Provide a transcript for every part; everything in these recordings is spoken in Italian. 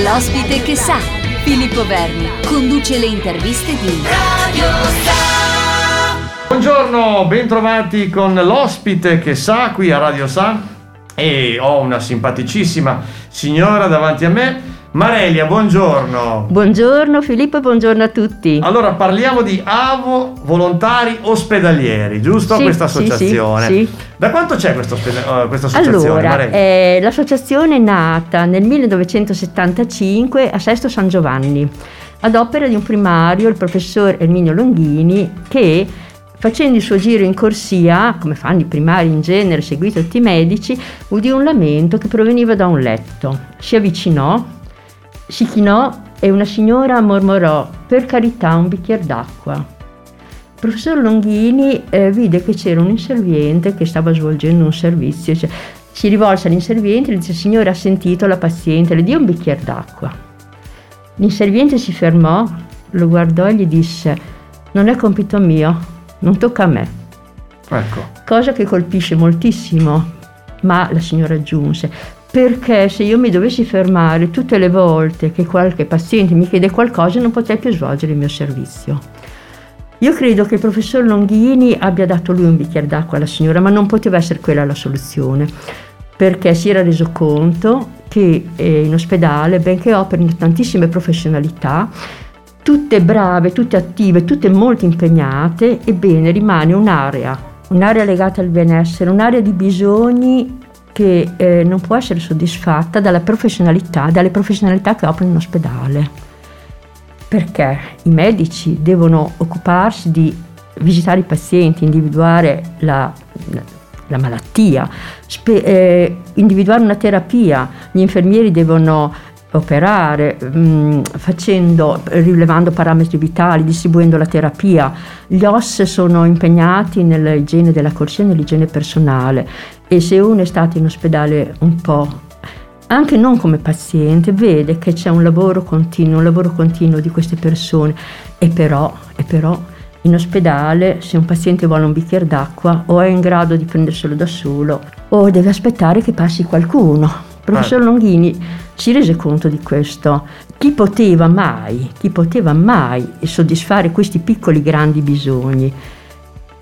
L'ospite che sa, Filippo Verni, conduce le interviste di Radio Sa. Buongiorno, bentrovati con l'ospite che sa qui a Radio Sa e ho una simpaticissima signora davanti a me Marelia, buongiorno. Buongiorno Filippo e buongiorno a tutti. Allora parliamo di AVO Volontari Ospedalieri, giusto? Sì, questa associazione. Sì, sì. Da quanto c'è questa, uh, questa associazione? Allora, eh, l'associazione è nata nel 1975 a Sesto San Giovanni, ad opera di un primario, il professor Erminio Longhini, che facendo il suo giro in corsia, come fanno i primari in genere, seguito tutti i medici, udì un lamento che proveniva da un letto. Si avvicinò, si chinò e una signora mormorò, per carità un bicchiere d'acqua. Il professor Longhini eh, vide che c'era un inserviente che stava svolgendo un servizio, cioè, si rivolse all'inserviente e gli disse signora ha sentito la paziente, le dia un bicchiere d'acqua. L'inserviente si fermò, lo guardò e gli disse non è compito mio, non tocca a me. Ecco. Cosa che colpisce moltissimo, ma la signora aggiunse perché se io mi dovessi fermare tutte le volte che qualche paziente mi chiede qualcosa non potrei più svolgere il mio servizio. Io credo che il professor Longhini abbia dato lui un bicchiere d'acqua alla signora, ma non poteva essere quella la soluzione, perché si era reso conto che eh, in ospedale, benché operino tantissime professionalità, tutte brave, tutte attive, tutte molto impegnate, ebbene rimane un'area, un'area legata al benessere, un'area di bisogni che eh, non può essere soddisfatta dalla professionalità, dalle professionalità che operano in ospedale. Perché i medici devono occuparsi di visitare i pazienti, individuare la, la malattia, spe, eh, individuare una terapia, gli infermieri devono operare, mh, mm, facendo, rilevando parametri vitali, distribuendo la terapia. Gli OS sono impegnati nell'igiene della corsia e nell'igiene personale e se uno è stato in ospedale un po' anche non come paziente, vede che c'è un lavoro continuo, un lavoro continuo di queste persone e però, e però in ospedale se un paziente vuole un bicchiere d'acqua o è in grado di prenderselo da solo o deve aspettare che passi qualcuno. Il professor. Longhini si rese conto di questo. Chi poteva mai, chi poteva mai soddisfare questi piccoli grandi bisogni?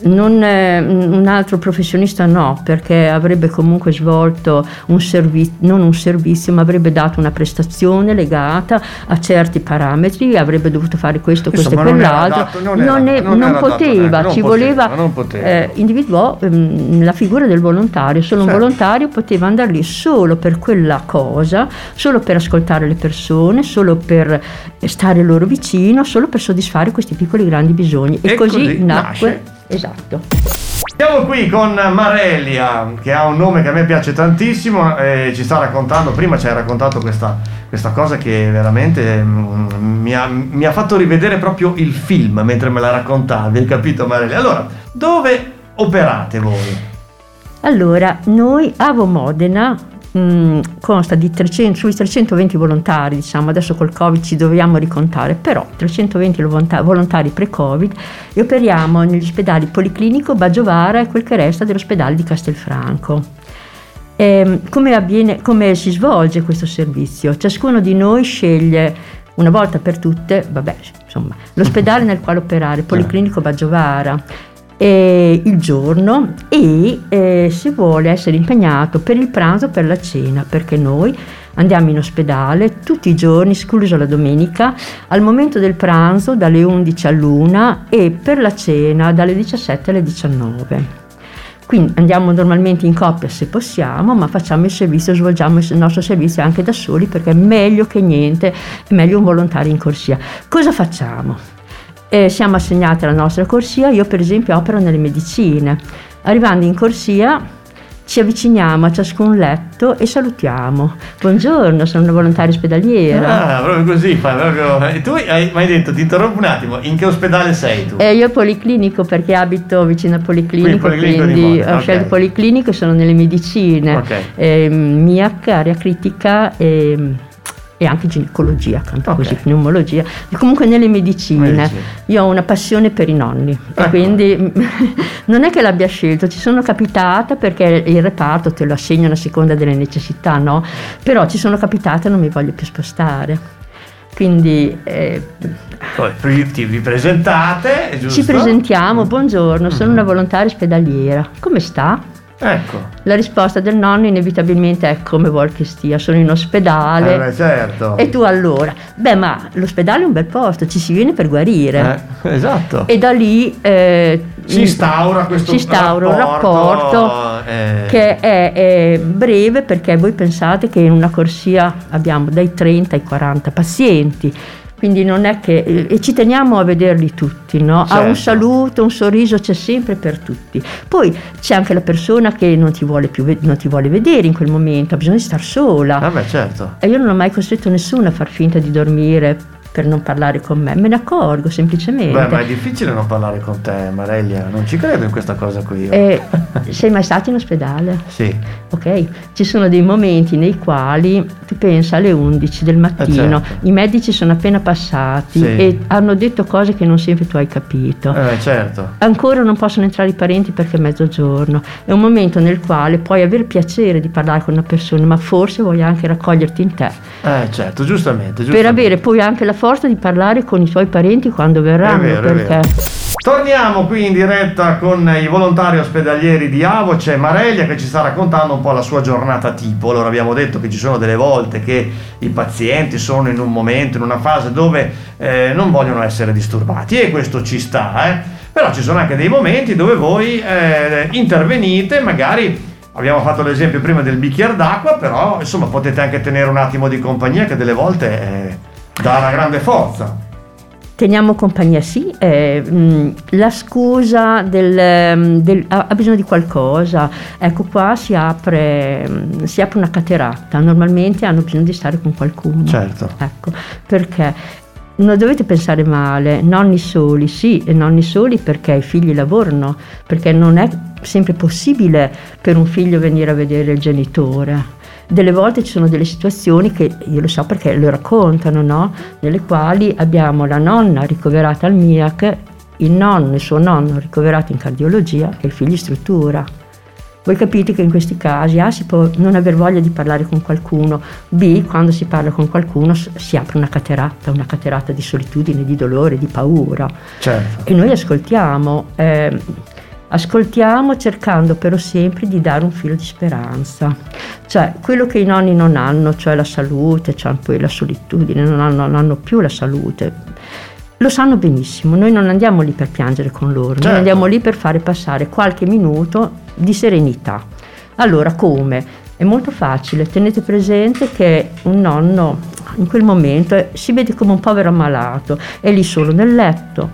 Non, eh, un altro professionista no, perché avrebbe comunque svolto un servizio, non un servizio, ma avrebbe dato una prestazione legata a certi parametri, avrebbe dovuto fare questo, questo Insomma, e quell'altro. Non, poteva, ci voleva, poteva, eh, individuò ehm, la figura del volontario, solo certo. un volontario poteva andare lì solo per quella cosa, solo per ascoltare le persone, solo per stare loro vicino, solo per soddisfare questi piccoli grandi bisogni. E, e così, così nacque. Nasce Esatto. Siamo qui con Marelia, che ha un nome che a me piace tantissimo e ci sta raccontando, prima ci hai raccontato questa, questa cosa che veramente mm, mi ha, mi ha, fatto rivedere proprio il film mentre me la raccontavi, hai capito Marelia? Allora, dove operate voi? Allora, noi Avo Modena mh, mm, consta di 300, sui 320 volontari, diciamo, adesso col Covid ci dobbiamo ricontare, però 320 volontari pre-Covid e operiamo negli ospedali Policlinico, Baggiovara e quel che resta dell'ospedale di Castelfranco. E, ehm, come, avviene, come si svolge questo servizio? Ciascuno di noi sceglie una volta per tutte, vabbè, insomma, l'ospedale nel quale operare, Policlinico Baggiovara, eh, il giorno e eh, se vuole essere impegnato per il pranzo o per la cena, perché noi andiamo in ospedale tutti i giorni, escluso la domenica, al momento del pranzo dalle 11 all'una e per la cena dalle 17 alle 19. Quindi andiamo normalmente in coppia se possiamo, ma facciamo il servizio, svolgiamo il nostro servizio anche da soli perché è meglio che niente, è meglio un volontario in corsia. Cosa facciamo? Eh, siamo assegnati alla nostra corsia, io per esempio opero nelle medicine. Arrivando in corsia ci avviciniamo a ciascun letto e salutiamo. Buongiorno, sono una volontaria ospedaliera. Ah, proprio così, proprio. E tu hai mai detto, ti interrompo un attimo, in che ospedale sei tu? Eh, io Policlinico perché abito vicino al Policlinico, quindi, quindi ho okay. scelto il Policlinico e sono nelle medicine. Okay. Eh, MIAC, area critica e e anche ginecologia, canto Ok. così, pneumologia, e comunque nelle medicine. Medicine. Io ho una passione per i nonni e Ecco. quindi non è che l'abbia scelto, ci sono capitata perché il reparto te lo assegnano a seconda delle necessità, no? Però ci sono capitata e non mi voglio più spostare. Quindi eh, Poi vi, presentate, giusto? ci presentiamo, buongiorno, sono una volontaria ospedaliera. Come sta? Ecco. La risposta del nonno inevitabilmente è come vuol che stia, sono in ospedale. Eh, beh, certo. E tu allora? Beh, ma l'ospedale è un bel posto, ci si viene per guarire. Eh, esatto. E da lì eh, si instaura questo si instaura un rapporto eh, che è, è breve perché voi pensate che in una corsia abbiamo dai 30 ai 40 pazienti. Quindi non è che. E ci teniamo a vederli tutti, no? A Certo. un saluto, un sorriso c'è sempre per tutti. Poi c'è anche la persona che non ti vuole più non ti vuole vedere in quel momento, ha bisogno di star sola. Vabbè, certo. E io non ho mai costretto nessuno a far finta di dormire per non parlare con me, me ne accorgo semplicemente. Beh, ma è difficile non parlare con te, Mareglia. Non ci credo in questa cosa qui. io. E sei mai stato in ospedale? Sì. Ok, ci sono dei momenti nei quali tu pensa alle 11 del mattino, certo. i medici sono appena passati Sì. e hanno detto cose che non sempre tu hai capito. Eh, certo. Ancora non possono entrare i parenti perché è mezzogiorno. È un momento nel quale puoi avere piacere di parlare con una persona, ma forse vuoi anche raccoglierti in te. Eh, certo, giustamente. Per giustamente. avere poi anche la forza di parlare con i tuoi parenti quando verranno. È vero, è perché vero. Torniamo qui in diretta con i volontari ospedalieri di Avo, c'è Mareglia che ci sta raccontando un po' la sua giornata tipo. Allora abbiamo detto che ci sono delle volte che i pazienti sono in un momento, in una fase dove eh, non vogliono essere disturbati e questo ci sta, eh. Però ci sono anche dei momenti dove voi eh, intervenite, magari abbiamo fatto l'esempio prima del bicchiere d'acqua, però insomma potete anche tenere un attimo di compagnia che delle volte eh, dà una grande forza. Teniamo compagnia, sì. eh, mh, la scusa del, mm, del- ha, ha bisogno di qualcosa. Ecco, qua si apre, mh, si apre una cateratta. Normalmente hanno bisogno di stare con qualcuno. Certo. Ecco, perché non dovete pensare male, nonni soli, sì, e nonni soli perché i figli lavorano, perché non è sempre possibile per un figlio venire a vedere il genitore. Delle volte ci sono delle situazioni che io lo so perché lo raccontano, no? Nelle quali abbiamo la nonna ricoverata al MIAC, il nonno, il suo nonno ricoverato in cardiologia e il figlio in struttura. Voi capite che in questi casi A si può non aver voglia di parlare con qualcuno, B quando si parla con qualcuno si apre una cateratta, una cateratta di solitudine, di dolore, di paura. Certo. E noi ascoltiamo, eh, ascoltiamo cercando però sempre di dare un filo di speranza. Cioè quello che i nonni non hanno, cioè la salute, cioè poi la solitudine, non hanno, non hanno più la salute. Lo sanno benissimo, noi non andiamo lì per piangere con loro, Certo. noi andiamo lì per fare passare qualche minuto di serenità. Allora come? È molto facile, tenete presente che un nonno in quel momento si vede come un povero ammalato, è lì solo nel letto,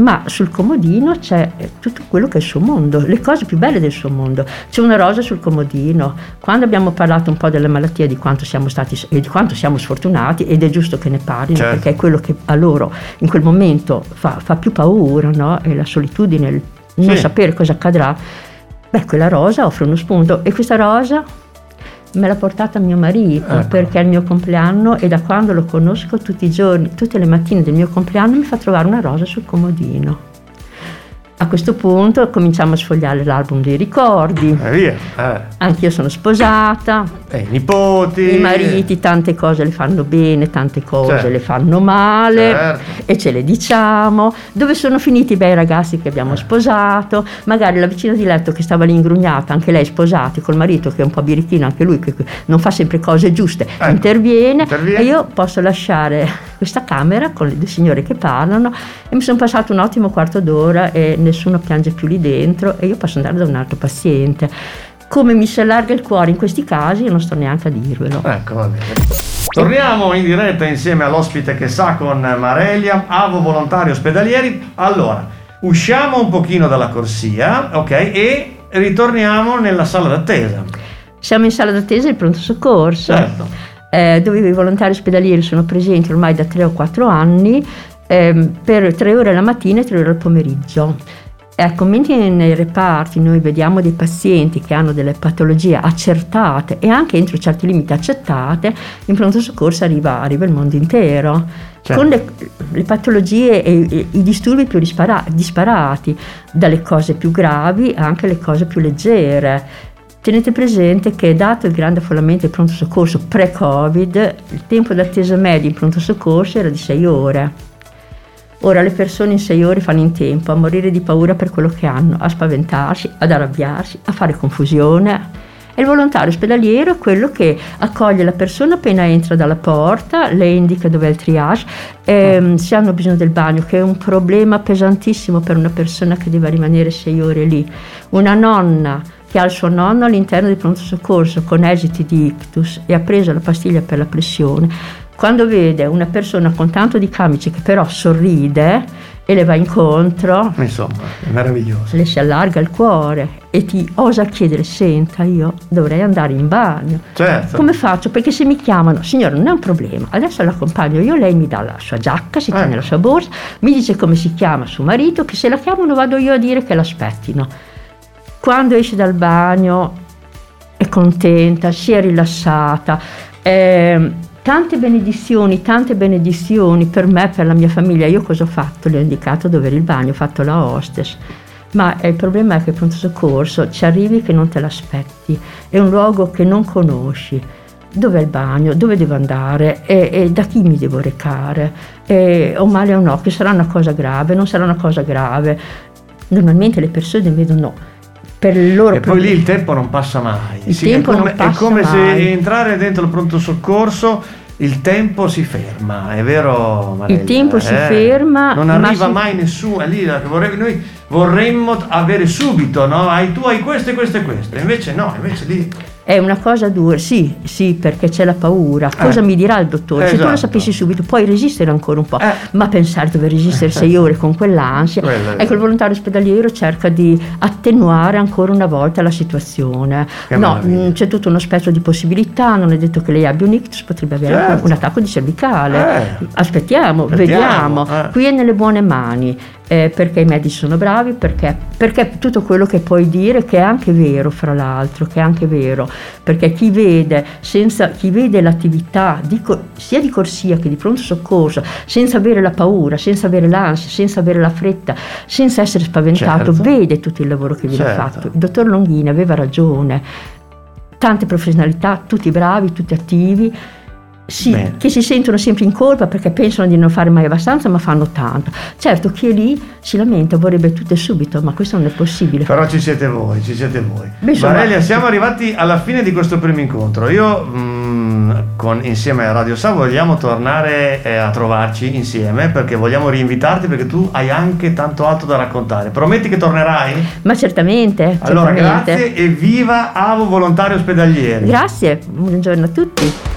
ma sul comodino c'è eh, tutto quello che è il suo mondo, le cose più belle del suo mondo. C'è una rosa sul comodino. Quando abbiamo parlato un po' della malattia, di quanto siamo stati e di quanto siamo sfortunati, ed è giusto che ne parlino, Certo. perché è quello che a loro in quel momento fa, fa più paura, no? E la solitudine, il non Sì. sapere cosa accadrà. Beh, quella rosa offre uno spunto e questa rosa me l'ha portata mio marito Ecco. perché è il mio compleanno e da quando lo conosco tutti i giorni, tutte le mattine del mio compleanno mi fa trovare una rosa sul comodino. A questo punto cominciamo a sfogliare l'album dei ricordi. E via. Eh. Anch'io sono sposata, E i nipoti. i mariti tante cose le fanno bene, tante cose Certo. le fanno male Certo. e ce le diciamo. Dove sono finiti i bei ragazzi che abbiamo sposato? Magari la vicina di letto che stava lì ingrugnata, anche lei sposata, col marito che è un po' birichino, anche lui che non fa sempre cose giuste, Ecco. interviene, Interviene. e io posso lasciare questa camera con le due signore che parlano e mi sono passato un ottimo quarto d'ora e nessuno piange più lì dentro e io posso andare da un altro paziente. Come mi si allarga il cuore in questi casi, non sto neanche a dirvelo. Ecco, va bene. Torniamo in diretta insieme all'ospite che sa con Marelia, Avo Volontari Ospedalieri. Allora, usciamo un pochino dalla corsia, ok? E ritorniamo nella sala d'attesa. Siamo in sala d'attesa del pronto soccorso, Certo. Eh, dove i volontari ospedalieri sono presenti ormai da 3 o 4 anni, ehm, per 3 ore la mattina e 3 ore al pomeriggio. Ecco, mentre nei reparti noi vediamo dei pazienti che hanno delle patologie accertate e anche entro certi limiti accettate, in pronto soccorso arriva, arriva il mondo intero. Certo. Con le, le, patologie e, e, i disturbi più dispara, disparati, dalle cose più gravi anche alle cose più leggere. Tenete presente che dato il grande affollamento del pronto soccorso pre-Covid, il tempo d'attesa medio in pronto soccorso era di 6 ore. Ora le persone in sei ore fanno in tempo a morire di paura per quello che hanno, a spaventarsi, ad arrabbiarsi, a fare confusione. E il volontario ospedaliero è quello che accoglie la persona appena entra dalla porta, le indica dove è il triage, ehm, se hanno bisogno del bagno, che è un problema pesantissimo per una persona che deve rimanere sei ore lì. Una nonna che ha il suo nonno all'interno del pronto soccorso con esiti di ictus e ha preso la pastiglia per la pressione, quando vede una persona con tanto di camice che però sorride e le va incontro, insomma, è meraviglioso. Le si allarga il cuore e ti osa chiedere: Senta, io dovrei andare in bagno. Certo. Come faccio? Perché se mi chiamano, signora, non è un problema. Adesso l'accompagno io, lei mi dà la sua giacca, si tiene eh. la sua borsa, mi dice come si chiama suo marito, che se la chiamano vado io a dire che l'aspettino. Quando esce dal bagno è contenta, si è rilassata. Eh, tante benedizioni, tante benedizioni per me, per la mia famiglia. Io cosa ho fatto? Le ho indicato dove era il bagno, ho fatto la hostess. Ma il problema è che il pronto soccorso ci arrivi che non te l'aspetti, è un luogo che non conosci. Dov'è il bagno? Dove devo andare? E, e da chi mi devo recare? E, ho male a un occhio? Sarà una cosa grave? Non sarà una cosa grave? Normalmente le persone vedono per il loro e poi lì il tempo non passa mai il sì, tempo è come, non passa è come mai. se entrare dentro il pronto soccorso il tempo si ferma, è vero Marella? Il tempo eh? si ferma. Non arriva si... mai nessuno, è lì vorrei, noi vorremmo avere subito, no? Hai, tu hai questo e questo e questo, invece no, invece lì è una cosa dura, sì, sì, perché c'è la paura. Cosa eh. mi dirà il dottore? Esatto. Se tu lo esatto. sapessi subito, puoi resistere ancora un po', eh. ma pensare di dover resistere sei ore con quell'ansia. Quello ecco, il volontario ospedaliero cerca di attenuare ancora una volta la situazione. Che no, mh, mm, c'è tutto uno spettro di possibilità, non è detto che lei abbia un ictus, potrebbe avere certo. un attacco di cervicale. Eh. Aspettiamo, Aspettiamo, vediamo. Eh. Qui è nelle buone mani eh, perché i medici sono bravi, perché, perché, tutto quello che puoi dire che è anche vero, fra l'altro, che è anche vero, perché chi vede, senza, chi vede l'attività di, sia di corsia che di pronto soccorso, senza avere la paura, senza avere l'ansia, senza avere la fretta, senza essere spaventato, certo. vede tutto il lavoro che viene certo. fatto. Il dottor Longhini aveva ragione, tante professionalità, tutti bravi, tutti attivi sì, Bene. che si sentono sempre in colpa perché pensano di non fare mai abbastanza, ma fanno tanto. Certo, chi è lì si lamenta, vorrebbe tutto e subito, ma questo non è possibile. Però ci siete voi, ci siete voi. Beh, Varelia, siamo arrivati alla fine di questo primo incontro. Io mh, mm, con, insieme a Radio Sa vogliamo tornare eh, a trovarci insieme perché vogliamo rinvitarti perché tu hai anche tanto altro da raccontare. Prometti che tornerai? Ma certamente. Allora, certamente. grazie e viva Avo Volontario Ospedalieri. Grazie, buongiorno a tutti.